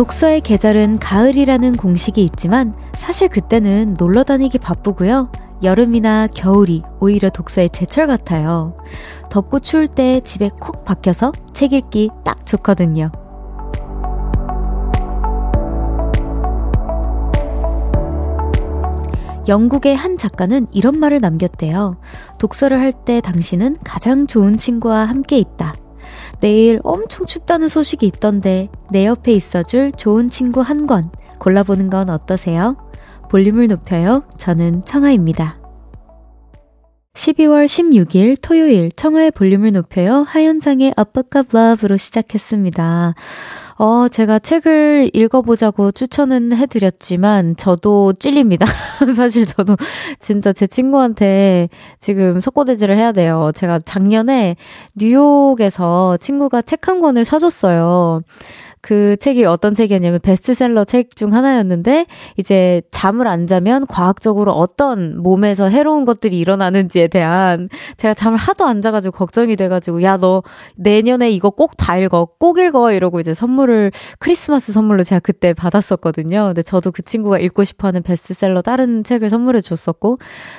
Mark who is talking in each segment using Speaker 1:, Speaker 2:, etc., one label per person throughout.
Speaker 1: 독서의 계절은 가을이라는 공식이 있지만 사실 그때는 놀러 다니기 바쁘고요. 여름이나 겨울이 오히려 독서의 제철 같아요. 덥고 추울 때 집에 콕 박혀서 책 읽기 딱 좋거든요. 영국의 한 작가는 이런 말을 남겼대요. 독서를 할 때 당신은 가장 좋은 친구와 함께 있다. 내일 엄청 춥다는 소식이 있던데 내 옆에 있어줄 좋은 친구 한 권 골라보는 건 어떠세요? 볼륨을 높여요. 저는 청아입니다. 12월 16일 토요일 청하의 볼륨을 높여요. 하현상의 아빠값 러브로 시작했습니다. 어, 제가 책을 읽어보자고 추천은 해드렸지만, 저도 찔립니다. 사실 저도 진짜 제 친구한테 지금 석고대지를 해야 돼요. 제가 작년에 뉴욕에서 친구가 책 한 권을 사줬어요. 그 책이 어떤 책이었냐면 베스트셀러 책 중 하나였는데 이제 잠을 안 자면 과학적으로 어떤 몸에서 해로운 것들이 일어나는지에 대한 제가 잠을 하도 안 자가지고 걱정이 돼가지고 야 너 내년에 이거 꼭 다 읽어 꼭 읽어 이러고 이제 선물을 크리스마스 선물로 제가 그때 받았었거든요. 근데 저도 그 친구가 읽고 싶어하는 베스트셀러 다른 책을 선물해 줬었고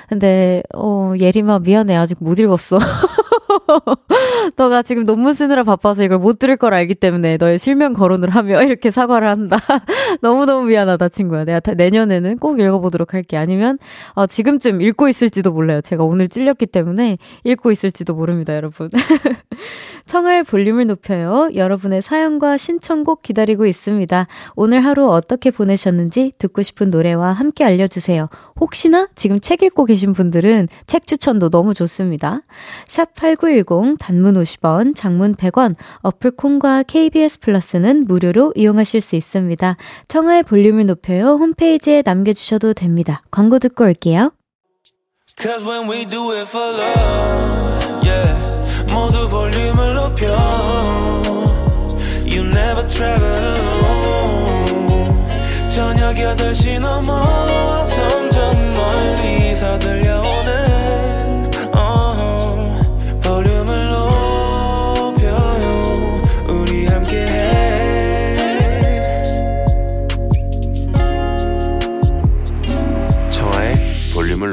Speaker 1: 근데 어 예림아 미안해 아직 못 읽었어. 너가 지금 논문 쓰느라 바빠서 이걸 못 들을 걸 알기 때문에 너의 실명 거론을 하며 이렇게 사과를 한다. 너무너무 미안하다, 친구야. 내가 내년에는 꼭 읽어보도록 할게. 아니면, 어, 지금쯤 읽고 있을지도 몰라요. 제가 오늘 찔렸기 때문에 읽고 있을지도 모릅니다, 여러분. 청하의 볼륨을 높여요. 여러분의 사연과 신청곡 기다리고 있습니다. 오늘 하루 어떻게 보내셨는지 듣고 싶은 노래와 함께 알려주세요. 혹시나 지금 책 읽고 계신 분들은 책 추천도 너무 좋습니다. 샵8910 단문 50원, 장문 100원, 어플 콩과 KBS 플러스는 무료로 이용하실 수 있습니다. 청하의 볼륨을 높여요. 홈페이지에 남겨주셔도 됩니다. 광고 듣고 올게요. 저녁 8시 넘어 점점 멀리서 들려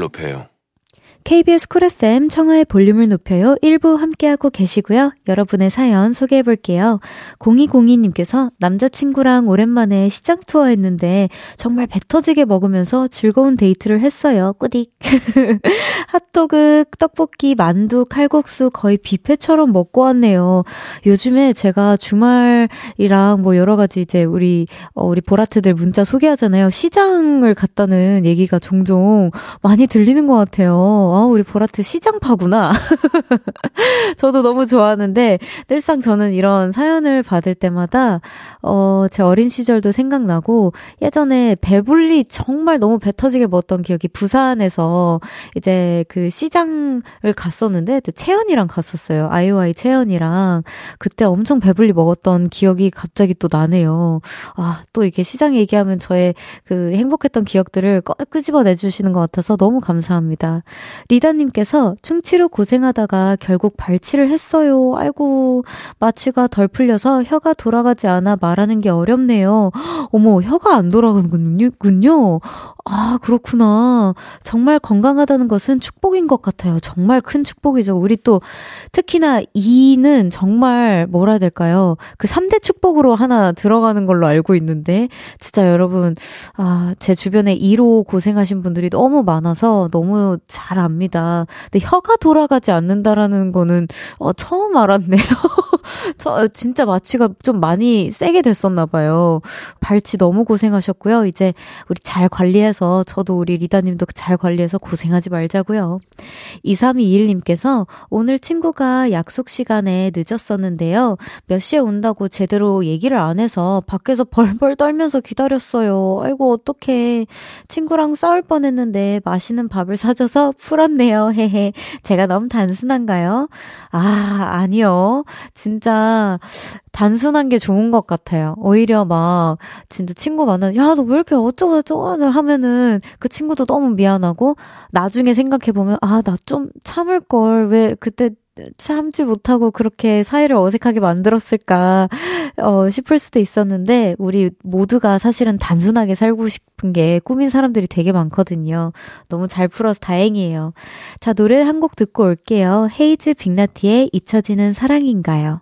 Speaker 1: pale. KBS 쿨 FM 청하의 볼륨을 높여요. 1부 함께하고 계시고요. 여러분의 사연 소개해 볼게요. 0202님께서 남자친구랑 오랜만에 시장 투어 했는데 정말 배 터지게 먹으면서 즐거운 데이트를 했어요. 꾸딕. 핫도그, 떡볶이, 만두, 칼국수 거의 뷔페처럼 먹고 왔네요. 요즘에 제가 주말이랑 뭐 여러 가지 이제 우리, 어, 우리 보라트들 문자 소개하잖아요. 시장을 갔다는 얘기가 종종 많이 들리는 것 같아요. 아, 우리 보라트 시장파구나. 저도 너무 좋아하는데, 늘상 저는 이런 사연을 받을 때마다, 어, 제 어린 시절도 생각나고, 예전에 배불리 정말 너무 배 터지게 먹었던 기억이 부산에서 이제 그 시장을 갔었는데, 채연이랑 갔었어요. 아이오아이 채연이랑. 그때 엄청 배불리 먹었던 기억이 갑자기 또 나네요. 아, 또 이렇게 시장 얘기하면 저의 그 행복했던 기억들을 끄집어내주시는 것 같아서 너무 감사합니다. 리다님께서 충치로 고생하다가 결국 발치를 했어요. 아이고, 마취가 덜 풀려서 혀가 돌아가지 않아 말하는 게 어렵네요. 어머, 혀가 안 돌아가는군요. 아, 그렇구나. 정말 건강하다는 것은 축복인 것 같아요. 정말 큰 축복이죠. 우리 또 특히나 이는 정말 뭐라 해야 될까요? 그 3대 축복으로 하나 들어가는 걸로 알고 있는데 진짜 여러분 아, 제 주변에 이로 고생하신 분들이 너무 많아서 너무 잘 압니다. 근데 혀가 돌아가지 않는다라는 거는 어, 처음 알았네요. 저 진짜 마취가 좀 많이 세게 됐었나 봐요. 발치 너무 고생하셨고요. 이제 우리 잘 관리해서 저도 우리 리다님도 잘 관리해서 고생하지 말자고요. 2321님께서 오늘 친구가 약속 시간에 늦었었는데요. 몇 시에 온다고 제대로 얘기를 안 해서 밖에서 벌벌 떨면서 기다렸어요. 아이고 어떡해. 친구랑 싸울 뻔했는데 맛있는 밥을 사줘서 풀 었네요. 헤헤. 제가 너무 단순한가요? 아, 아니요. 진짜 단순한 게 좋은 것 같아요. 오히려 막 진짜 친구 만나면 야너 왜 이렇게 어쩌고 저쩌고 하면은 그 친구도 너무 미안하고 나중에 생각해 보면 아 나 좀 참을 걸 왜 그때 참지 못하고 그렇게 사이를 어색하게 만들었을까, 어, 싶을 수도 있었는데, 우리 모두가 사실은 단순하게 살고 싶은 게 꿈인 사람들이 되게 많거든요. 너무 잘 풀어서 다행이에요. 자, 노래 한 곡 듣고 올게요. 헤이즈 빅나티의 잊혀지는 사랑인가요?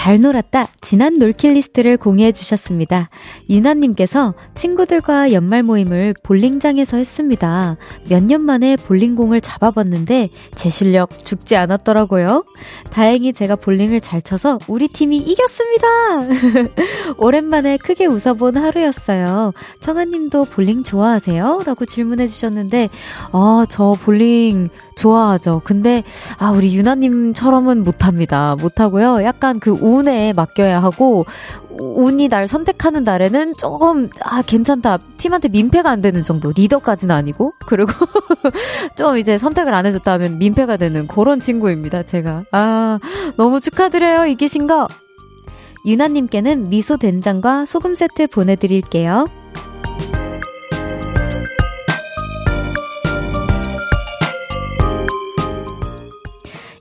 Speaker 1: 잘 놀았다. 지난 놀킬 리스트를 공유해 주셨습니다. 유나님께서 친구들과 연말 모임을 볼링장에서 했습니다. 몇 년 만에 볼링공을 잡아봤는데 제 실력 죽지 않았더라고요. 다행히 제가 볼링을 잘 쳐서 우리 팀이 이겼습니다. 오랜만에 크게 웃어본 하루였어요. 청아님도 볼링 좋아하세요? 라고 질문해 주셨는데, 아, 저 볼링 좋아하죠. 근데, 아, 우리 유나님처럼은 못합니다. 못하고요. 약간 그 운에 맡겨야 하고, 운이 날 선택하는 날에는 조금, 아, 괜찮다. 팀한테 민폐가 안 되는 정도. 리더까지는 아니고. 그리고 좀 이제 선택을 안 해줬다 하면 민폐가 되는 그런 친구입니다. 제가. 아, 너무 축하드려요. 이기신 거. 유나님께는 미소 된장과 소금 세트 보내드릴게요.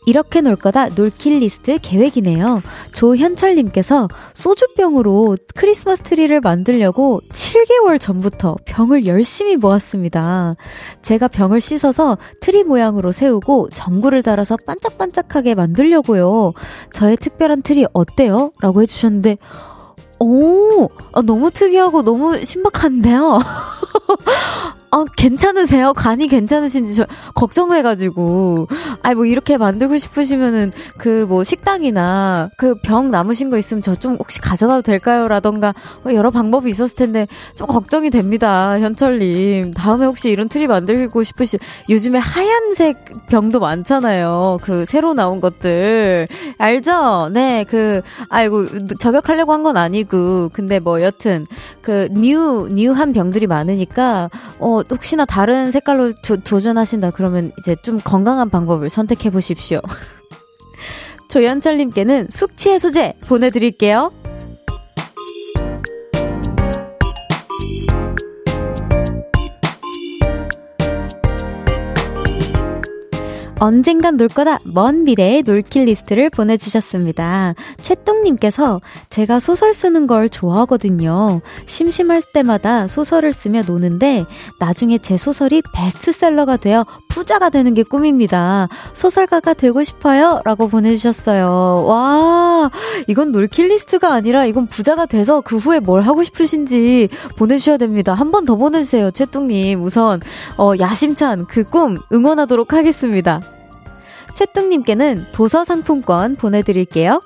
Speaker 1: 이렇게 놀 거다 놀킬 리스트 계획이네요. 조현철님께서 소주병으로 크리스마스 트리를 만들려고 7개월 전부터 병을 열심히 모았습니다. 제가 병을 씻어서 트리 모양으로 세우고 전구를 달아서 반짝반짝하게 만들려고요. 저의 특별한 트리 어때요? 라고 해주셨는데, 오, 아, 너무 특이하고 너무 신박한데요? 아, 괜찮으세요? 간이 괜찮으신지 저 걱정해가지고. 아이, 뭐 이렇게 만들고 싶으시면은 그 뭐 식당이나 그 병 남으신 거 있으면 저 좀 혹시 가져가도 될까요? 라던가 뭐 여러 방법이 있었을 텐데 좀 걱정이 됩니다. 현철님. 다음에 혹시 이런 트리 만들고 싶으시, 요즘에 하얀색 병도 많잖아요. 그 새로 나온 것들. 알죠? 네, 그, 아이고, 저격하려고 한 건 아니고. 근데 뭐 여튼, 그 뉴, 뉴한 병들이 많으니까, 어, 혹시나 다른 색깔로 조, 도전하신다 그러면 이제 좀 건강한 방법을 선택해 보십시오. 조연철님께는 숙취 해소제 보내드릴게요. 언젠간 놀 거다 먼 미래의 놀킷리스트를 보내주셨습니다. 최뚱님께서 제가 소설 쓰는 걸 좋아하거든요. 심심할 때마다 소설을 쓰며 노는데 나중에 제 소설이 베스트셀러가 되어 부자가 되는 게 꿈입니다. 소설가가 되고 싶어요. 라고 보내주셨어요. 와, 이건 놀킷리스트가 아니라 이건 부자가 돼서 그 후에 뭘 하고 싶으신지 보내주셔야 됩니다. 한 번 더 보내주세요. 최뚱님. 우선, 어, 야심찬 그 꿈 응원하도록 하겠습니다. 최뚱님께는 도서 상품권 보내드릴게요.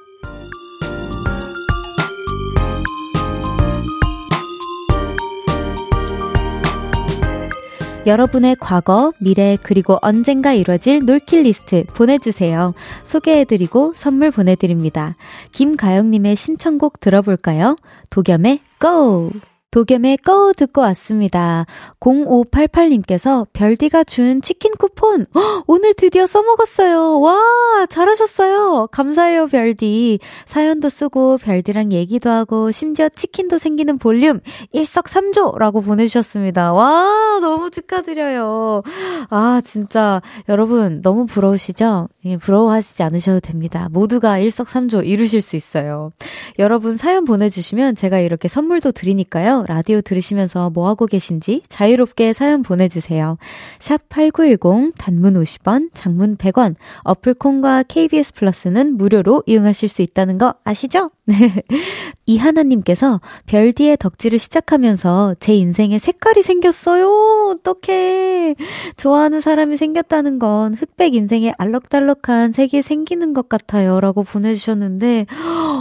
Speaker 1: 여러분의 과거, 미래, 그리고 언젠가 이뤄질 놀킬 리스트 보내주세요. 소개해드리고 선물 보내드립니다. 김가영님의 신청곡 들어볼까요? 도겸의 GO! 도겸의 꺼우 듣고 왔습니다. 0588님께서 별디가 준 치킨 쿠폰 허, 오늘 드디어 써먹었어요. 와 잘하셨어요. 감사해요 별디. 사연도 쓰고 별디랑 얘기도 하고 심지어 치킨도 생기는 볼륨 일석삼조라고 보내주셨습니다. 와 너무 축하드려요. 아 진짜 여러분 너무 부러우시죠? 예, 부러워하시지 않으셔도 됩니다. 모두가 일석삼조 이루실 수 있어요. 여러분 사연 보내주시면 제가 이렇게 선물도 드리니까요. 라디오 들으시면서 뭐 하고 계신지 자유롭게 사연 보내주세요. 샵 8910 단문 50원, 장문 100원, 어플 콘과 KBS 플러스는 무료로 이용하실 수 있다는 거 아시죠? 네. 이하나님께서 별디의 덕질을 시작하면서 제 인생에 색깔이 생겼어요. 어떡해. 좋아하는 사람이 생겼다는 건 흑백 인생에 알록달록한 색이 생기는 것 같아요. 라고 보내주셨는데,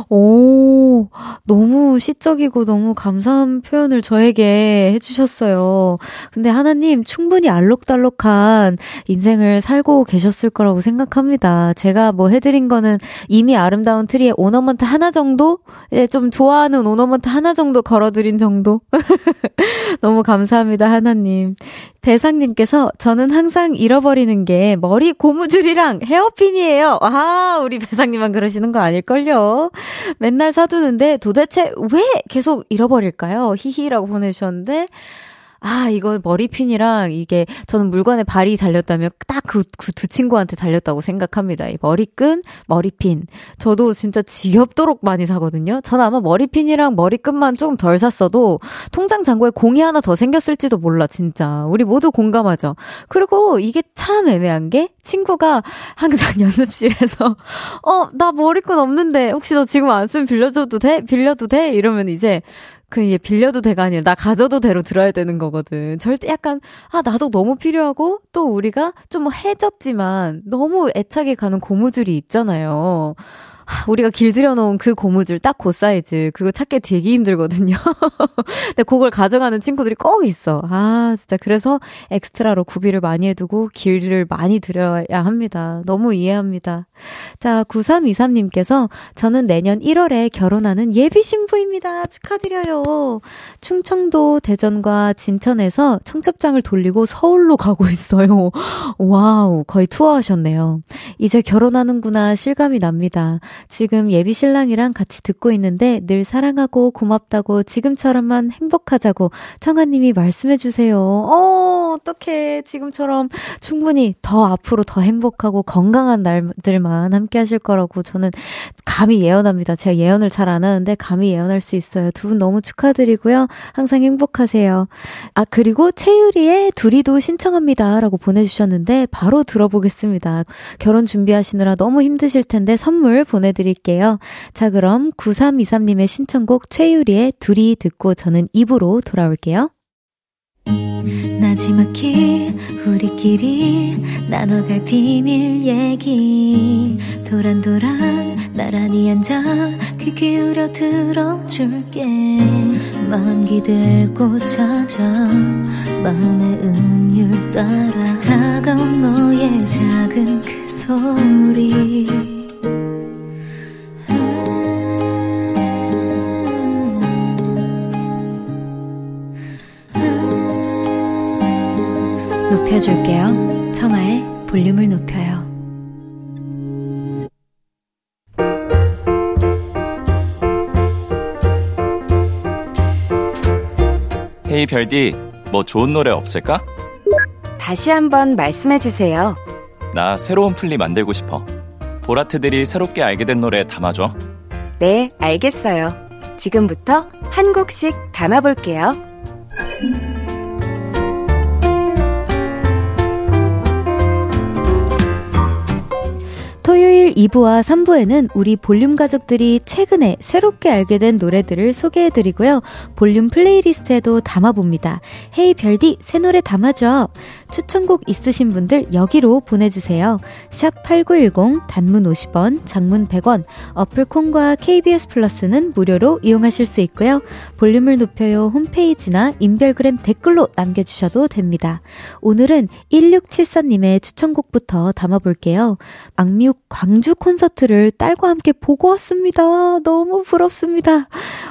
Speaker 1: 오, 너무 시적이고 너무 감사한 표현을 저에게 해주셨어요. 근데 하나님 충분히 알록달록한 인생을 살고 계셨을 거라고 생각합니다. 제가 뭐 해드린 거는 이미 아름다운 트리에 ornament 하나 정도? 예, 좀 좋아하는 ornament 하나 정도 걸어드린 정도? 너무 감사합니다, 하나님. 대상님께서 저는 항상 잃어버리는 게 머리 고무줄이랑 헤어핀이에요. 아, 우리 배상님만 그러시는 거 아닐걸요? 맨날 사두는데 도대체 왜 계속 잃어버릴까요? 히히라고 보내주셨는데, 아, 이거 머리핀이랑 이게 저는 물건에 발이 달렸다면 딱 그 그 두 친구한테 달렸다고 생각합니다. 이 머리끈, 머리핀. 저도 진짜 지겹도록 많이 사거든요. 저는 아마 머리핀이랑 머리끈만 조금 덜 샀어도 통장 잔고에 공이 하나 더 생겼을지도 몰라, 진짜. 우리 모두 공감하죠. 그리고 이게 참 애매한 게 친구가 항상 연습실에서 어, 나 머리끈 없는데 혹시 너 지금 안 쓰면 빌려줘도 돼? 빌려도 돼? 이러면 이제 그, 얘 빌려도 돼가 아니라 나 가져도 돼로 들어야 되는 거거든. 절대 약간, 아, 나도 너무 필요하고, 또 우리가 좀 해졌지만, 너무 애착이 가는 고무줄이 있잖아요. 우리가 길들여 놓은 그 고무줄 딱 그 사이즈 그거 찾기 되게 힘들거든요. 근데 그걸 가져가는 친구들이 꼭 있어. 아 진짜 그래서 엑스트라로 구비를 많이 해두고 길을 많이 들여야 합니다. 너무 이해합니다. 자 9323님께서 저는 내년 1월에 결혼하는 예비 신부입니다. 축하드려요. 충청도 대전과 진천에서 청첩장을 돌리고 서울로 가고 있어요. Wow 거의 투어하셨네요. 이제 결혼하는구나 실감이 납니다. 지금 예비 신랑이랑 같이 듣고 있는데 늘 사랑하고 고맙다고 지금처럼만 행복하자고 청하님이 말씀해주세요. 어, 어떡해. 지금처럼 충분히 더 앞으로 더 행복하고 건강한 날들만 함께 하실 거라고 저는 감히 예언합니다. 제가 예언을 잘 안 하는데 감히 예언할 수 있어요. 두 분 너무 축하드리고요. 항상 행복하세요. 아, 그리고 최유리의 둘이도 신청합니다. 라고 보내주셨는데 바로 들어보겠습니다. 결혼 준비하시느라 너무 힘드실 텐데 선물 보내 보내드릴게요. 자, 그럼 9323님의 신청곡 최유리의 둘이 듣고 저는 입으로 돌아올게요. 나지막히 우리끼리 나눠갈 비밀 얘기 도란도란 나란히 앉아 귀 기울여 들어줄게 마음 기대고 찾아 마음의 음율 따라 다가온 너의 작은 그 소리 높여줄게요. 청하의 볼륨을 높여요.
Speaker 2: 헤이 별디, 뭐 좋은 노래 없을까?
Speaker 3: 다시 한번 말씀해 주세요.
Speaker 2: 나 새로운 플리 만들고 싶어. 보라트들이 새롭게 알게 된 노래 담아줘.
Speaker 3: 네, 알겠어요. 지금부터 한 곡씩 담아볼게요.
Speaker 1: 토요일 2부와 3부에는 우리 볼륨 가족들이 최근에 새롭게 알게 된 노래들을 소개해드리고요. 볼륨 플레이리스트에도 담아봅니다. Hey 별디, 새 노래 담아줘. 추천곡 있으신 분들 여기로 보내주세요. 샵 8910, 단문 50원, 장문 100원, 어플 콩과 KBS 플러스는 무료로 이용하실 수 있고요. 볼륨을 높여요 홈페이지나 인별그램 댓글로 남겨주셔도 됩니다. 오늘은 1674님의 추천곡부터 담아볼게요. 악뮤 광주 콘서트를 딸과 함께 보고 왔습니다. 너무 부럽습니다.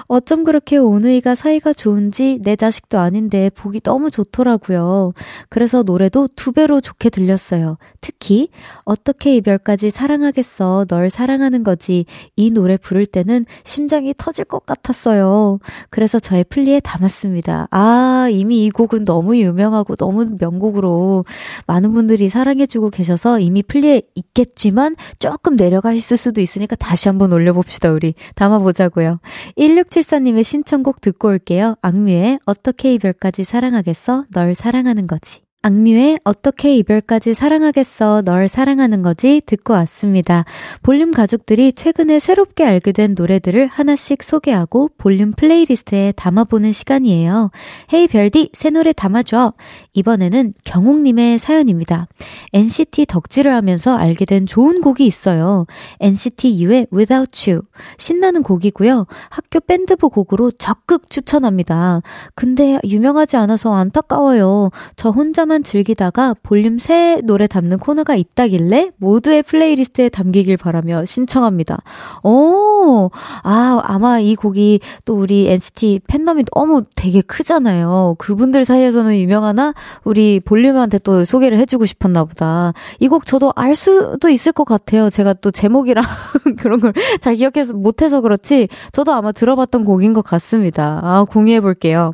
Speaker 1: 어쩜 그렇게 오누이가 사이가 좋은지 내 자식도 아닌데 보기 너무 좋더라고요. 그래서 노래도 두 배로 좋게 들렸어요. 특히 어떻게 이별까지 사랑하겠어 널 사랑하는 거지 이 노래 부를 때는 심장이 터질 것 같았어요. 그래서 저의 플리에 담았습니다. 아 이미 이 곡은 너무 유명하고 너무 명곡으로 많은 분들이 사랑해주고 계셔서 이미 플리에 있겠지만 조금 내려가실 수도 있으니까 다시 한번 올려봅시다, 우리. 담아보자고요. 1674님의 신청곡 듣고 올게요. 악뮤의 어떻게 이별까지 사랑하겠어? 널 사랑하는 거지. 악뮤의 어떻게 이별까지 사랑하겠어 널 사랑하는 거지 듣고 왔습니다. 볼륨 가족들이 최근에 새롭게 알게 된 노래들을 하나씩 소개하고 볼륨 플레이리스트에 담아보는 시간이에요. Hey 별디 새 노래 담아줘. 이번에는 경옥님의 사연입니다. NCT 덕질을 하면서 알게 된 좋은 곡이 있어요. NCT U의 Without You 신나는 곡이고요. 학교 밴드부 곡으로 적극 추천합니다. 근데 유명하지 않아서 안타까워요. 저 혼자 혼자만 즐기다가 볼륨 새 노래 담는 코너가 있다길래 모두의 플레이리스트에 담기길 바라며 신청합니다. 오, 아, 아마 이 곡이 또 우리 NCT 팬덤이 너무 되게 크잖아요. 그분들 사이에서는 유명하나 우리 볼륨한테 또 소개를 해주고 싶었나 보다. 이 곡 저도 알 수도 있을 것 같아요. 제가 또 제목이랑 그런 걸 잘 기억해서 못해서 그렇지 저도 아마 들어봤던 곡인 것 같습니다. 아, 공유해 볼게요.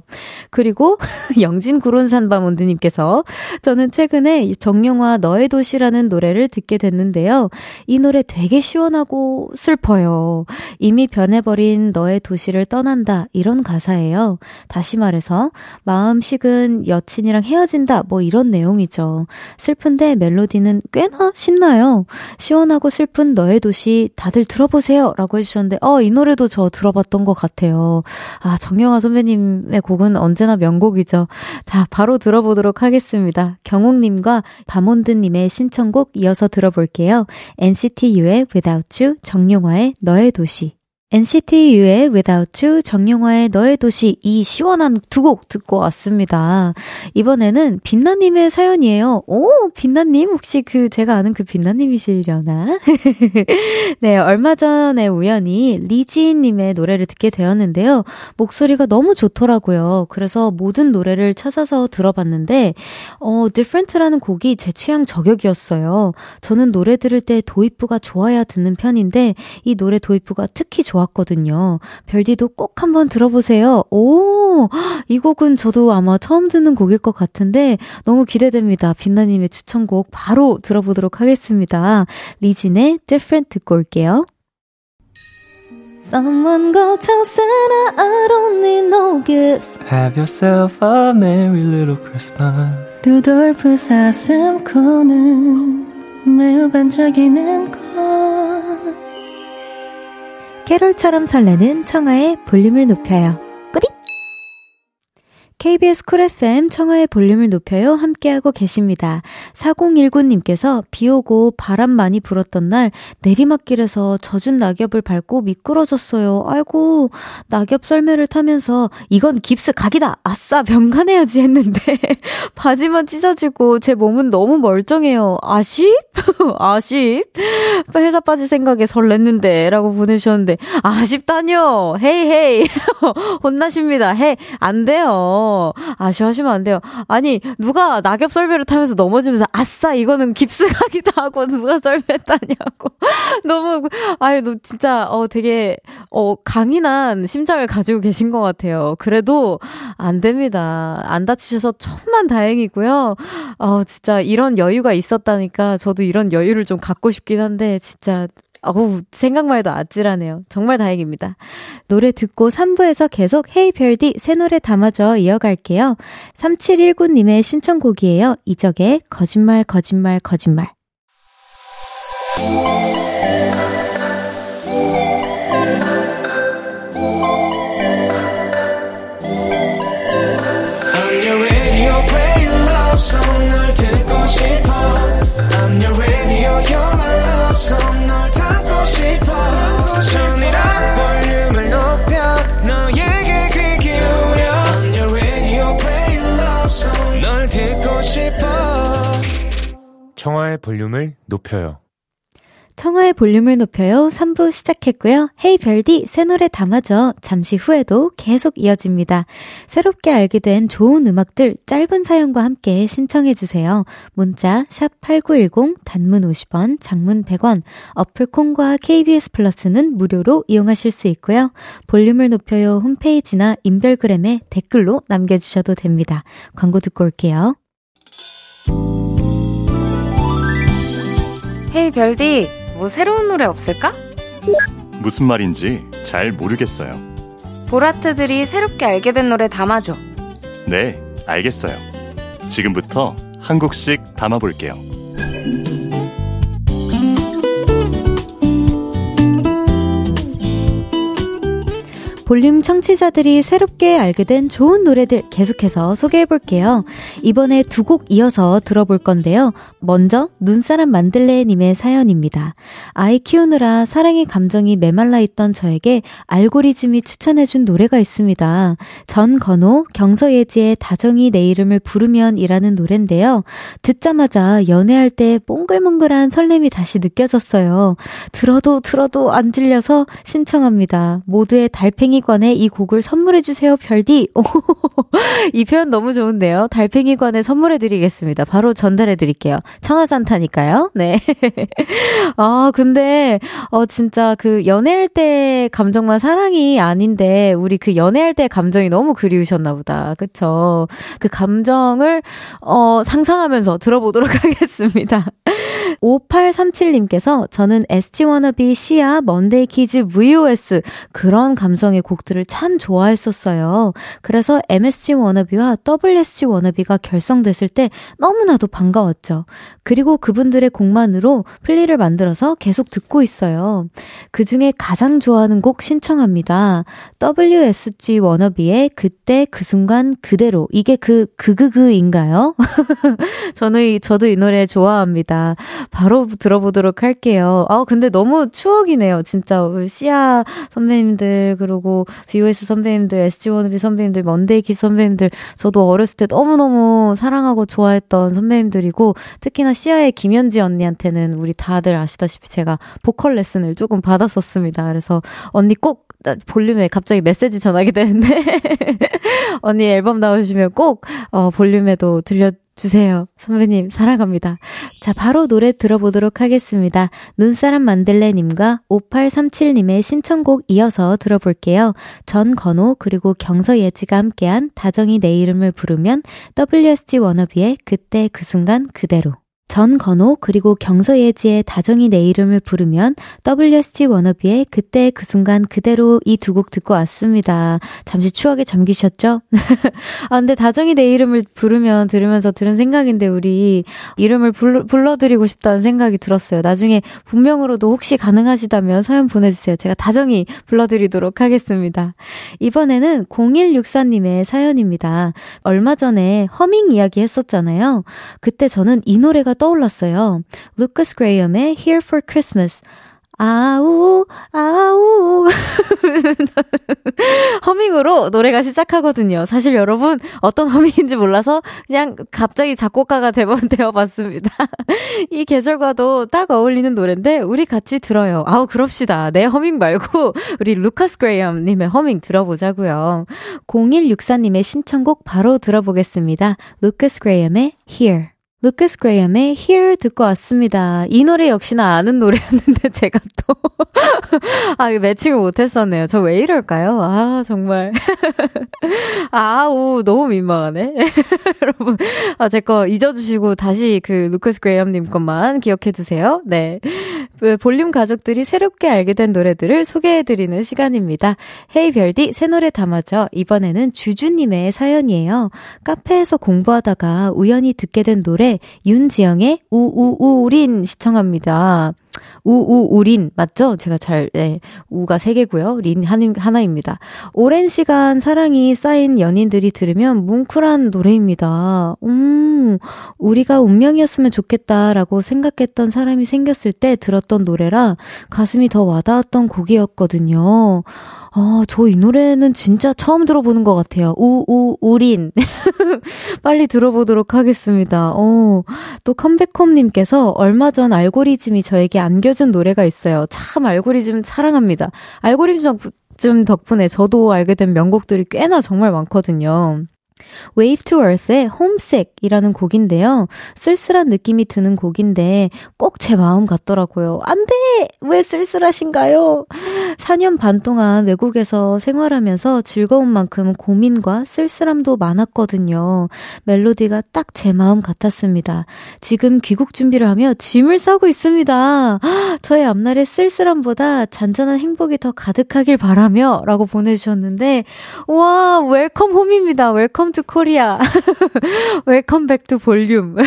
Speaker 1: 그리고 영진 구론산바몬드님께서 저는 최근에 정용화 너의 도시라는 노래를 듣게 됐는데요. 이 노래 되게 시원하고 슬퍼요. 이미 변해버린 너의 도시를 떠난다. 이런 가사예요. 다시 말해서, 마음 식은 여친이랑 헤어진다. 뭐 이런 내용이죠. 슬픈데 멜로디는 꽤나 신나요. 시원하고 슬픈 너의 도시 다들 들어보세요. 라고 해주셨는데, 어, 이 노래도 저 들어봤던 것 같아요. 아, 정영화 선배님의 곡은 언제나 명곡이죠. 자, 바로 들어보도록 하겠습니다. 하습니다 경옥님과 밤몬드님의 신청곡 이어서 들어볼게요. NCT U의 Without You, 정용화의 너의 도시. NCT U의 Without You, 정용화의 너의 도시 이 시원한 두 곡 듣고 왔습니다. 이번에는 빛나님의 사연이에요. 오, 빛나님 혹시 그 제가 아는 그 빛나님이시려나? 네, 얼마 전에 우연히 리지님의 노래를 듣게 되었는데요. 목소리가 너무 좋더라고요. 그래서 모든 노래를 찾아서 들어봤는데 어, Different라는 곡이 제 취향 저격이었어요. 저는 노래 들을 때 도입부가 좋아야 듣는 편인데 이 노래 도입부가 특히 좋아 좋았거든요. 별디도 꼭 한번 들어보세요. 오, 이 곡은 저도 아마 처음 듣는 곡일 것 같은데 너무 기대됩니다. 빛나님의 추천곡 바로 들어보도록 하겠습니다. 리진의 Different 듣고 올게요. Someone go tell Santa I don't need no gifts.
Speaker 4: Have yourself a merry little Christmas.
Speaker 1: 루돌프 사슴코는 매우 반짝이는 것. 캐롤처럼 설레는 청하의 볼륨을 높여요. KBS 쿨 FM 청하의 볼륨을 높여요. 함께하고 계십니다. 4019님께서 비 오고 바람 많이 불었던 날 내리막길에서 젖은 낙엽을 밟고 미끄러졌어요. 아이고, 낙엽 썰매를 타면서 이건 깁스 각이다! 아싸, 병간해야지 했는데 바지만 찢어지고 제 몸은 너무 멀쩡해요. 아쉽? 아쉽? 회사 빠질 생각에 설렜는데 라고 보내주셨는데 아쉽다뇨! 헤이 헤이! 혼나십니다. 헤이, 안 돼요. 아쉬워하시면 안 돼요. 아니, 누가 낙엽 썰매를 타면서 넘어지면서, 아싸, 이거는 깁스각이다 하고 누가 썰매 타냐고. 너무, 아유, 너 진짜, 어, 되게, 어, 강인한 심장을 가지고 계신 것 같아요. 그래도 안 됩니다. 안 다치셔서 천만 다행이고요. 어, 진짜 이런 여유가 있었다니까 저도 이런 여유를 좀 갖고 싶긴 한데, 진짜 어우, 생각만 해도 아찔하네요. 정말 다행입니다. 노래 듣고 3부에서 계속 헤이 별디 새 노래 담아줘 이어갈게요. 3719님의 신청곡이에요. 이적의 거짓말, 거짓말, 거짓말.
Speaker 5: 청하의 볼륨을 높여요.
Speaker 1: 청하의 볼륨을 높여요. 3부 시작했고요. 헤이 별디 새 노래 담아줘. 잠시 후에도 계속 이어집니다. 새롭게 알게 된 좋은 음악들 짧은 사연과 함께 신청해 주세요. 문자 샵 8910 단문 50원, 장문 100원. 어플 콩과 KBS 플러스는 무료로 이용하실 수 있고요. 볼륨을 높여요 홈페이지나 인별그램에 댓글로 남겨 주셔도 됩니다. 광고 듣고 올게요.
Speaker 3: 헤이 별디 뭐 새로운 노래 없을까?
Speaker 2: 무슨 말인지 잘 모르겠어요.
Speaker 3: 보라트들이 새롭게 알게 된 노래 담아줘.
Speaker 2: 네, 알겠어요. 지금부터 한 곡씩 담아볼게요.
Speaker 1: 볼륨 청취자들이 새롭게 알게 된 좋은 노래들 계속해서 소개해 볼게요. 이번에 두 곡 이어서 들어볼 건데요. 먼저 눈사람 만들래님의 사연입니다. 아이 키우느라 사랑의 감정이 메말라 있던 저에게 알고리즘이 추천해 준 노래가 있습니다. 전건호 경서예지의 다정이 내 이름을 부르면이라는 노래인데요. 듣자마자 연애할 때 몽글몽글한 설렘이 다시 느껴졌어요. 들어도 들어도 안 질려서 신청합니다. 모두의 달팽이 달팽이관에 이 곡을 선물해주세요, 별디. 이 표현 너무 좋은데요. 달팽이관에 선물해드리겠습니다. 바로 전달해드릴게요. 청아산타니까요. 네. 아, 근데, 어, 진짜 그 연애할 때 감정만 사랑이 아닌데, 우리 그 연애할 때 감정이 너무 그리우셨나 보다. 그쵸? 그 감정을, 어, 상상하면서 들어보도록 하겠습니다. 5837님께서 저는 SG 워너비 씨야 먼데이 키즈 VOS 그런 감성의 곡들을 참 좋아했었어요. 그래서 MSG 워너비와 WSG 워너비가 결성됐을 때 너무나도 반가웠죠. 그리고 그분들의 곡만으로 플리를 만들어서 계속 듣고 있어요. 그 중에 가장 좋아하는 곡 신청합니다. WSG 워너비의 그때 그 순간 그대로 이게 그 그그그인가요? 저는 저도 이 노래 좋아합니다. 바로 들어보도록 할게요. 아 근데 너무 추억이네요. 진짜 시아 선배님들 그리고 BOS 선배님들, SG 워너비 선배님들, 먼데이키 선배님들, 저도 어렸을 때 너무너무 사랑하고 좋아했던 선배님들이고, 특히나 시아의 김현지 언니한테는 우리 다들 아시다시피 제가 보컬 레슨을 조금 받았었습니다. 그래서 언니 꼭 볼륨에 갑자기 메시지 전하게 되는데 언니 앨범 나오시면 꼭 어, 볼륨에도 들려 주세요. 선배님, 사랑합니다. 자, 바로 노래 들어보도록 하겠습니다. 눈사람 만들래님과 5837님의 신청곡 이어서 들어볼게요. 전건호 그리고 경서예지가 함께한 다정이 내 이름을 부르면 WSG 워너비의 그때 그 순간 그대로. 전건호 그리고 경서예지의 다정이 내 이름을 부르면 WSG 워너비의 그때 그 순간 그대로 이 두 곡 듣고 왔습니다. 잠시 추억에 잠기셨죠? 아 근데 다정이 내 이름을 부르면 들으면서 들은 생각인데 우리 이름을 불러, 불러드리고 싶다는 생각이 들었어요. 나중에 본명으로도 혹시 가능하시다면 사연 보내주세요. 제가 다정이 불러드리도록 하겠습니다. 이번에는 0164님의 사연입니다. 얼마 전에 허밍 이야기 했었잖아요. 그때 저는 이 노래가 떠올랐어요. 루카스 그레이엄의 Here for Christmas. 아우, 아우. 허밍으로 노래가 시작하거든요. 사실 여러분, 어떤 허밍인지 몰라서 그냥 갑자기 작곡가가 되어 봤습니다. 이 계절과도 딱 어울리는 노래인데, 우리 같이 들어요. 아우, 그럽시다. 내 허밍 말고, 우리 루카스 그레이엄 님의 허밍 들어보자고요. 0164님의 신청곡 바로 들어보겠습니다. 루카스 그레이엄의 Here. 루카스 그레이엄의 Here 듣고 왔습니다. 이 노래 역시나 아는 노래였는데 제가 또 아, 이거 매칭을 못했었네요. 저 왜 이럴까요? 아, 정말. 아우, 너무 민망하네. 여러분, 아, 제 거 잊어주시고 다시 그 루카스 그레이엄님 것만 기억해두세요. 네. 볼륨 가족들이 새롭게 알게 된 노래들을 소개해드리는 시간입니다. Hey 별디, 새 노래 담아줘. 이번에는 주주님의 사연이에요. 카페에서 공부하다가 우연히 듣게 된 노래, 윤지영의 우우우린 시청합니다. 우우우린 맞죠? 제가 잘 네, 우가 세 개고요. 린 하나입니다. 오랜 시간 사랑이 쌓인 연인들이 들으면 뭉클한 노래입니다. 음, 우리가 운명이었으면 좋겠다라고 생각했던 사람이 생겼을 때 들었던 노래라 가슴이 더 와닿았던 곡이었거든요. 아, 저 이 노래는 진짜 처음 들어보는 것 같아요. 우, 우, 우린. 빨리 들어보도록 하겠습니다. 어, 또 컴백홈님께서 얼마 전 알고리즘이 저에게 안겨준 노래가 있어요. 참 알고리즘 사랑합니다. 알고리즘 덕분에 저도 알게 된 명곡들이 꽤나 정말 많거든요. Wave to Earth의 Homesick이라는 곡인데요. 쓸쓸한 느낌이 드는 곡인데 꼭 제 마음 같더라고요. 안 돼! 왜 쓸쓸하신가요? 4년 반 동안 외국에서 생활하면서 즐거운 만큼 고민과 쓸쓸함도 많았거든요. 멜로디가 딱 제 마음 같았습니다. 지금 귀국 준비를 하며 짐을 싸고 있습니다. 저의 앞날의 쓸쓸함보다 잔잔한 행복이 더 가득하길 바라며 라고 보내주셨는데 와 welcome home입니다. Welcome welcome to Korea. Welcome back to 볼륨.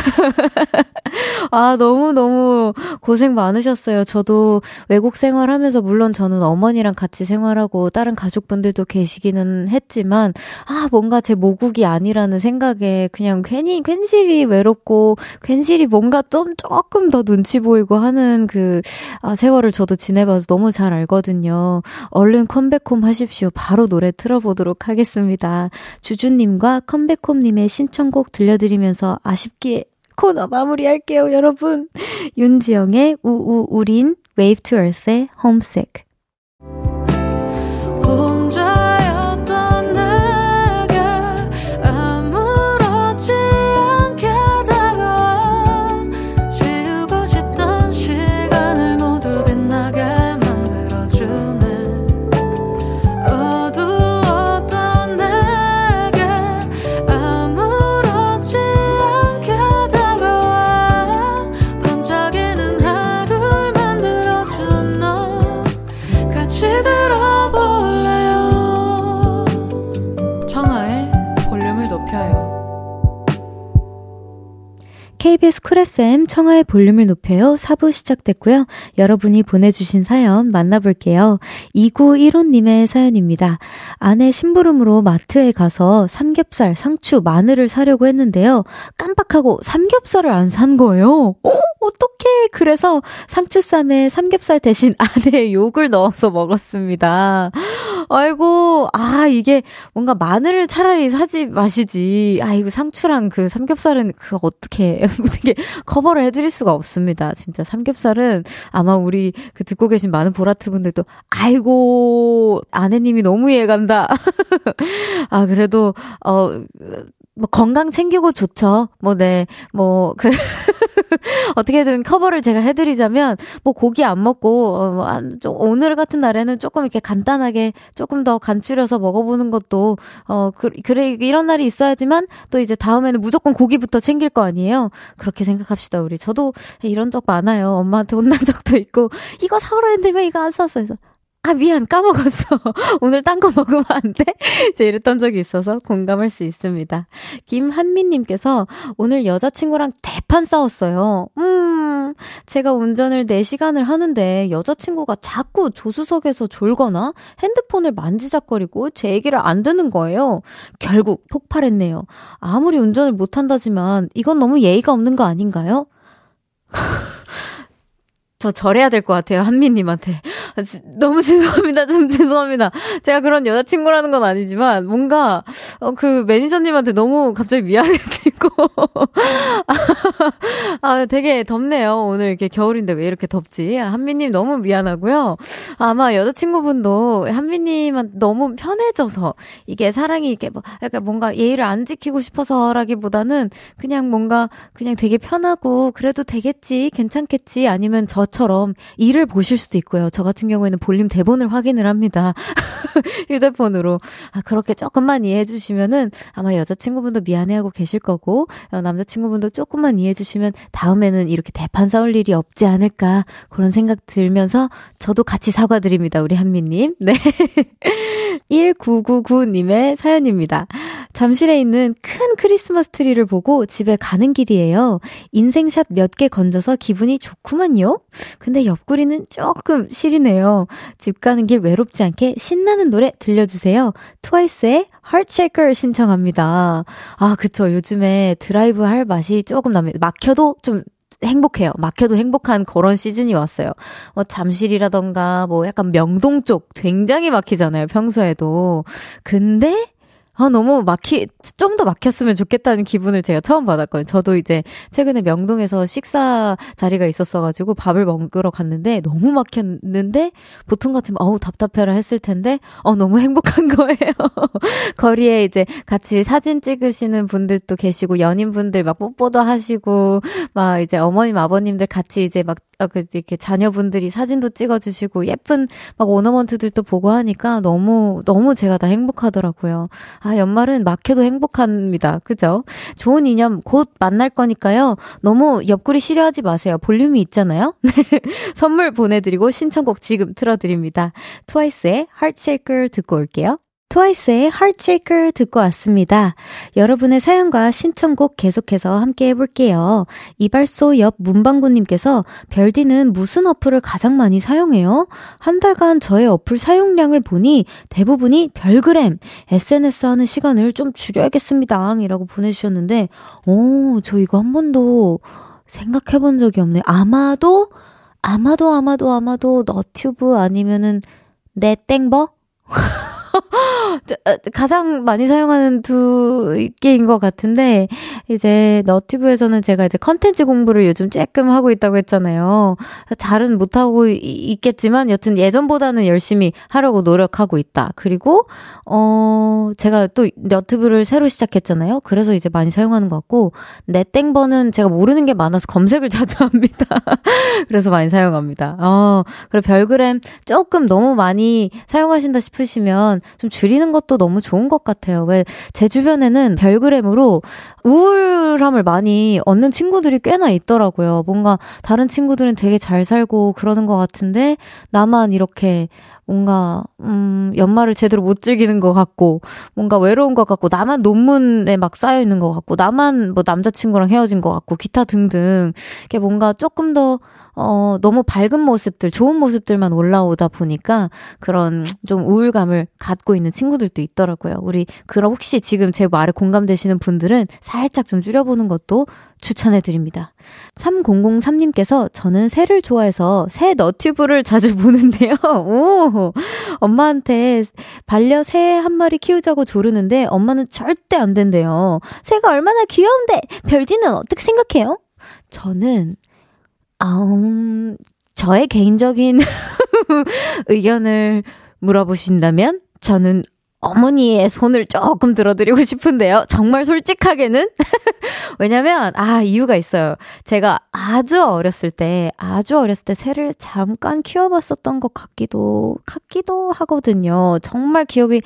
Speaker 1: 아, 너무너무 고생 많으셨어요. 저도 외국 생활하면서 물론 저는 어머니랑 같이 생활하고 다른 가족분들도 계시기는 했지만 아, 뭔가 제 모국이 아니라는 생각에 그냥 괜히 괜시리 외롭고 괜시리 뭔가 좀 조금 더 눈치 보이고 하는 그 아, 세월을 저도 지내봐서 너무 잘 알거든요. 얼른 컴백홈 하십시오. 바로 노래 틀어보도록 하겠습니다. 주주님과 컴백홈 님의 신청곡 들려드리면서 아쉽게 코너 마무리할게요, 여러분. 윤지영의 우우 우린, Wave to Earth의 Homesick. KBS Cool FM 청하의 볼륨을 높여요. 4부 시작됐고요. 여러분이 보내주신 사연 만나볼게요. 2915님의 사연입니다. 아내 심부름으로 마트에 가서 삼겹살, 상추, 마늘을 사려고 했는데요. 깜빡 하고 삼겹살을 안 산 거예요. 어? 어떡해. 그래서 상추쌈에 삼겹살 대신 아내의 욕을 넣어서 먹었습니다. 아이고, 아, 이게 뭔가 마늘을 차라리 사지 마시지. 아, 이고 상추랑 그 삼겹살은 그 어떻게 어떻게 커버를 해드릴 수가 없습니다. 진짜 삼겹살은 아마 우리 그 듣고 계신 많은 보라트 분들도 아이고 아내님이 너무 이해간다. 아 그래도 어. 뭐 건강 챙기고 좋죠. 뭐 네. 뭐 그 어떻게든 커버를 제가 해 드리자면 뭐 고기 안 먹고 어, 좀 오늘 같은 날에는 조금 이렇게 간단하게 조금 더 간추려서 먹어 보는 것도 어 그, 그래 이런 날이 있어야지만 또 이제 다음에는 무조건 고기부터 챙길 거 아니에요. 그렇게 생각합시다. 우리 저도 이런 적 많아요. 엄마한테 혼난 적도 있고 이거 사오라 했는데 왜 이거 안 샀어? 그래서 아, 미안, 까먹었어. 오늘 딴 거 먹으면 안 돼? 제가 이랬던 적이 있어서 공감할 수 있습니다. 김한민님께서 오늘 여자친구랑 대판 싸웠어요. 음, 제가 운전을 4시간을 하는데 여자친구가 자꾸 조수석에서 졸거나 핸드폰을 만지작거리고 제 얘기를 안 듣는 거예요. 결국 폭발했네요. 아무리 운전을 못한다지만 이건 너무 예의가 없는 거 아닌가요? 저 절해야 될 것 같아요, 한민님한테. 아, 너무 죄송합니다, 좀 죄송합니다. 제가 그런 여자친구라는 건 아니지만, 뭔가, 어, 그 매니저님한테 너무 갑자기 미안해지고. 아, 되게 덥네요. 오늘 이렇게 겨울인데 왜 이렇게 덥지? 한민님 너무 미안하고요. 아마 여자친구분도 한민님한테 너무 편해져서, 이게 사랑이 이게 뭐, 약간 뭔가 예의를 안 지키고 싶어서라기보다는, 그냥 뭔가, 그냥 되게 편하고, 그래도 되겠지, 괜찮겠지, 아니면 저 저처럼 일을 보실 수도 있고요. 저 같은 경우에는 볼륨 대본을 확인을 합니다. 휴대폰으로. 아, 그렇게 조금만 이해해 주시면은 아마 여자친구분도 미안해하고 계실 거고, 어, 남자친구분도 조금만 이해해 주시면 다음에는 이렇게 대판 싸울 일이 없지 않을까. 그런 생각 들면서 저도 같이 사과드립니다. 우리 한미님. 네. 1999님의 사연입니다. 잠실에 있는 큰 크리스마스 트리를 보고 집에 가는 길이에요. 인생샷 몇 개 건져서 기분이 좋구만요. 근데 옆구리는 조금 시리네요. 집 가는 길 외롭지 않게 신나는 노래 들려주세요. 트와이스의 Heart Shaker 신청합니다. 아, 그쵸. 요즘에 드라이브 할 맛이 조금 납니다. 막혀도 좀 행복해요. 막혀도 행복한 그런 시즌이 왔어요. 뭐 잠실이라던가 뭐 약간 명동 쪽 굉장히 막히잖아요. 평소에도. 근데 아, 너무 막히, 좀 더 막혔으면 좋겠다는 기분을 제가 처음 받았거든요. 저도 이제 최근에 명동에서 식사 자리가 있었어가지고 밥을 먹으러 갔는데 너무 막혔는데 보통 같으면 어우, 답답해라 했을 텐데, 어, 너무 행복한 거예요. 거리에 이제 같이 사진 찍으시는 분들도 계시고, 연인분들 막 뽀뽀도 하시고, 막 이제 어머님, 아버님들 같이 이제 막 아, 그, 이렇게 자녀분들이 사진도 찍어주시고, 예쁜 막 오너먼트들도 보고 하니까 너무, 너무 제가 다 행복하더라고요. 아, 연말은 막혀도 행복합니다. 그죠? 좋은 인연 곧 만날 거니까요. 너무 옆구리 싫어하지 마세요. 볼륨이 있잖아요? 선물 보내드리고 신청곡 지금 틀어드립니다. 트와이스의 Heartshaker 듣고 올게요. 트와이스의 Heartshaker 듣고 왔습니다. 여러분의 사연과 신청곡 계속해서 함께 해볼게요. 이발소 옆 문방구님께서 별디는 무슨 어플을 가장 많이 사용해요? 한 달간 저의 어플 사용량을 보니 대부분이 별그램, SNS 하는 시간을 좀 줄여야겠습니다. 이라고 보내주셨는데, 오, 저 이거 한 번도 생각해 본 적이 없네. 아마도, 아마도, 아마도, 아마도 너튜브 아니면은 내 땡버? 어, 가장 많이 사용하는 두 개인 것 같은데, 이제 너튜브에서는 제가 이제 컨텐츠 공부를 요즘 조금 하고 있다고 했잖아요. 잘은 못하고 있겠지만, 여튼 예전보다는 열심히 하려고 노력하고 있다. 그리고, 어, 제가 또 너튜브를 새로 시작했잖아요. 그래서 이제 많이 사용하는 것 같고, 넷땡버는 제가 모르는 게 많아서 검색을 자주 합니다. 그래서 많이 사용합니다. 어, 그리고 별그램 조금 너무 많이 사용하신다 싶으시면 좀 줄이는 것도 너무 좋은 것 같아요. 왜 제 주변에는 별그램으로 우울함을 많이 얻는 친구들이 꽤나 있더라고요. 뭔가 다른 친구들은 되게 잘 살고 그러는 것 같은데 나만 이렇게 뭔가 음 연말을 제대로 못 즐기는 것 같고 뭔가 외로운 것 같고 나만 논문에 막 쌓여 있는 것 같고 나만 뭐 남자친구랑 헤어진 것 같고 기타 등등 이게 뭔가 조금 더 어, 너무 밝은 모습들, 좋은 모습들만 올라오다 보니까 그런 좀 우울감을 갖고 있는 친구들도 있더라고요. 우리, 그럼 혹시 지금 제 말에 공감되시는 분들은 살짝 좀 줄여보는 것도 추천해 드립니다. 3003님께서 저는 새를 좋아해서 새 너튜브를 자주 보는데요. 오! 엄마한테 반려 새 한 마리 키우자고 조르는데 엄마는 절대 안 된대요. 새가 얼마나 귀여운데 별디는 어떻게 생각해요? 저는 아음, 저의 개인적인 의견을 물어보신다면 저는 어머니의 손을 조금 들어드리고 싶은데요. 정말 솔직하게는. 왜냐면, 아, 이유가 있어요. 제가 아주 어렸을 때, 아주 어렸을 때 새를 잠깐 키워봤었던 것 같기도, 같기도 하거든요. 정말 기억이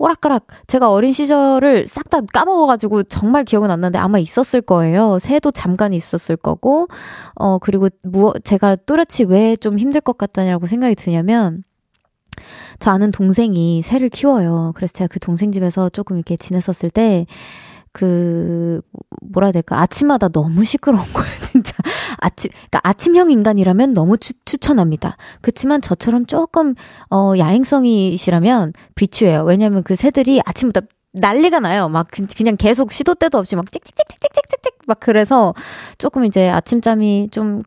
Speaker 1: 오락가락 제가 어린 시절을 싹 다 까먹어가지고 정말 기억은 안 나는데 아마 있었을 거예요. 새도 잠깐 있었을 거고, 어, 그리고 무, 제가 또렷이 왜 좀 힘들 것 같다냐고 생각이 드냐면, 저 아는 동생이 새를 키워요. 그래서 제가 그 동생 집에서 조금 이렇게 지냈었을 때, 그 뭐라 해야 될까? 아침마다 너무 시끄러운 거예요 진짜. 아침 그러니까 아침형 인간이라면 너무 추, 추천합니다. 그렇지만 저처럼 조금 어 야행성이시라면 비추해요. 왜냐하면 그 새들이 아침부터 난리가 나요. 막 그, 그냥 계속 시도 때도 없이 막 찍찍찍찍찍찍찍 막 그래서 조금 이제 아침잠이 좀,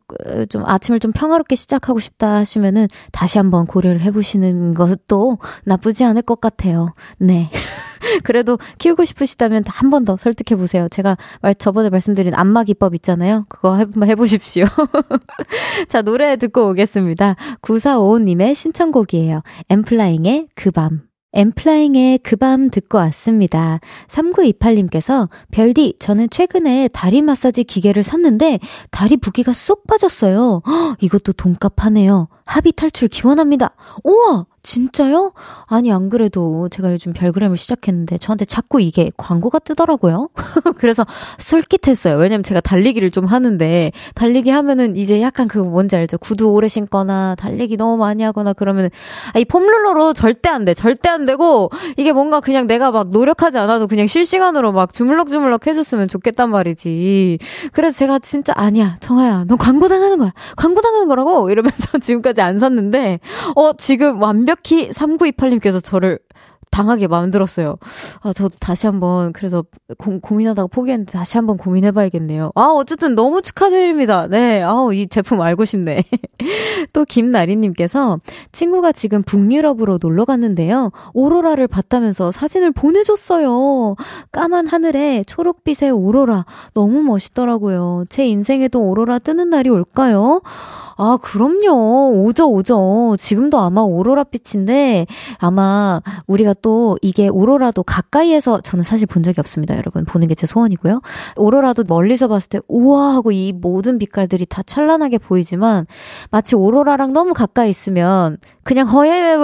Speaker 1: 좀 아침을 좀 평화롭게 시작하고 싶다 하시면은 다시 한번 고려를 해보시는 것도 나쁘지 않을 것 같아요. 네. 그래도 키우고 싶으시다면 한 번 더 설득해 보세요. 제가 말, 저번에 말씀드린 안마 기법 있잖아요. 그거 한번 해보십시오. 자, 노래 듣고 오겠습니다. 9455님의 신청곡이에요. 엠플라잉의 그 밤. 엠플라잉의 그 밤 듣고 왔습니다. 3928님께서 별디, 저는 최근에 다리 마사지 기계를 샀는데 다리 붓기가 쏙 빠졌어요. 허, 이것도 돈값 하네요. 합의 탈출 기원합니다. 우와! 진짜요? 아니, 안 그래도 제가 요즘 별그램을 시작했는데 저한테 자꾸 이게 광고가 뜨더라고요. 그래서 솔깃했어요. 왜냐면 제가 달리기를 좀 하는데, 달리기 하면은 이제 약간 그 뭔지 알죠? 구두 오래 신거나, 달리기 너무 많이 하거나 그러면은, 아, 이 폼롤러로 절대 안 돼. 절대 안 되고, 이게 뭔가 그냥 내가 막 노력하지 않아도 그냥 실시간으로 막 주물럭주물럭 해줬으면 좋겠단 말이지. 그래서 제가 진짜, 아니야, 정아야, 너 광고 당하는 거야. 광고 당하는 거라고! 이러면서 지금까지 안 샀는데, 어, 지금 완벽 완벽히 3928님께서 저를 당하게 만들었어요. 아, 저도 다시 한번, 그래서 고, 고민하다가 포기했는데 다시 한번 고민해봐야겠네요. 아, 어쨌든 너무 축하드립니다. 네. 아우, 이 제품 알고 싶네. 또 김나리님께서 친구가 지금 북유럽으로 놀러 갔는데요. 오로라를 봤다면서 사진을 보내줬어요. 까만 하늘에 초록빛의 오로라. 너무 멋있더라고요. 제 인생에도 오로라 뜨는 날이 올까요? 아, 그럼요. 오죠, 오죠. 지금도 아마 오로라 빛인데 아마 우리가 또 이게 오로라도 가까이에서 저는 사실 본 적이 없습니다. 여러분. 보는 게 제 소원이고요. 오로라도 멀리서 봤을 때 우와 하고 이 모든 빛깔들이 다 찬란하게 보이지만 마치 오로라랑 너무 가까이 있으면 그냥 허예,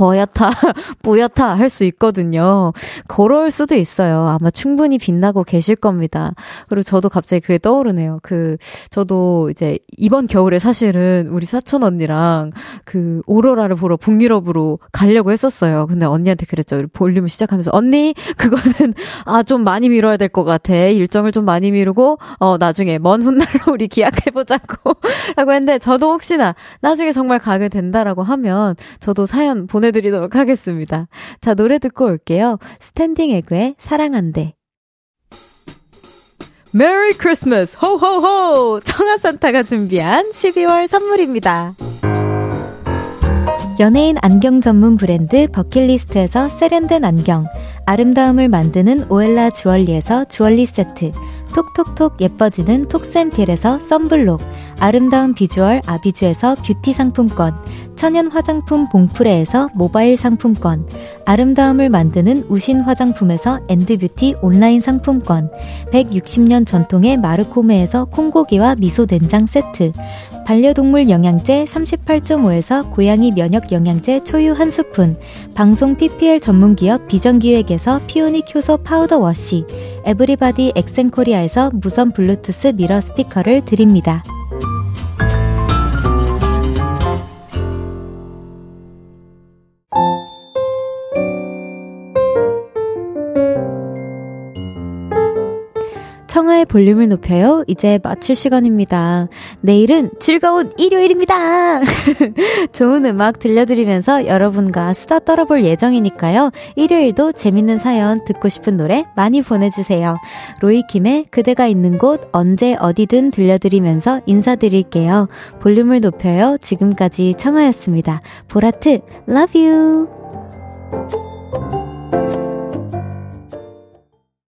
Speaker 1: 허옇다, 뿌옇다 할 수 있거든요. 그럴 수도 있어요. 아마 충분히 빛나고 계실 겁니다. 그리고 저도 갑자기 그게 떠오르네요. 그, 저도 이제 이번 겨울에 사실은 우리 사촌 언니랑 그 오로라를 보러 북유럽으로 가려고 했었어요. 근데 언니한테 그래 그랬죠. 볼륨을 시작하면서 언니 그거는 아 좀 많이 미뤄야 될 것 같아. 일정을 좀 많이 미루고 어 나중에 먼 훗날로 우리 기약해 보자고 라고 했는데 저도 혹시나 나중에 정말 가게 된다라고 하면 저도 사연 보내드리도록 하겠습니다. 자 노래 듣고 올게요. 스탠딩 에그의 사랑한대. Merry Christmas 호호호 청하산타가 준비한 12월 선물입니다. 연예인 안경 전문 브랜드 버킷리스트에서 세련된 안경 아름다움을 만드는 오엘라 주얼리에서 주얼리 세트 톡톡톡 예뻐지는 톡센필에서 썬블록 아름다운 비주얼 아비주에서 뷰티 상품권 천연 화장품 봉프레에서 모바일 상품권 아름다움을 만드는 우신 화장품에서 엔드뷰티 온라인 상품권 160년 전통의 마르코메에서 콩고기와 미소 된장 세트 반려동물 영양제 38.5에서 고양이 면역 영양제 초유 한 스푼, 방송 PPL 전문기업 비전기획에서 피오닉 효소 powder wash, Everybody 엑센코리아에서 무선 블루투스 mirror 스피커를 드립니다. 청하의 볼륨을 높여요. 이제 마칠 시간입니다. 내일은 즐거운 일요일입니다. 좋은 음악 들려드리면서 여러분과 수다 떨어볼 예정이니까요. 일요일도 재밌는 사연 듣고 싶은 노래 많이 보내주세요. 로이킴의 그대가 있는 곳 언제 어디든 들려드리면서 인사드릴게요. 볼륨을 높여요. 지금까지 청하였습니다. 보라트, love you.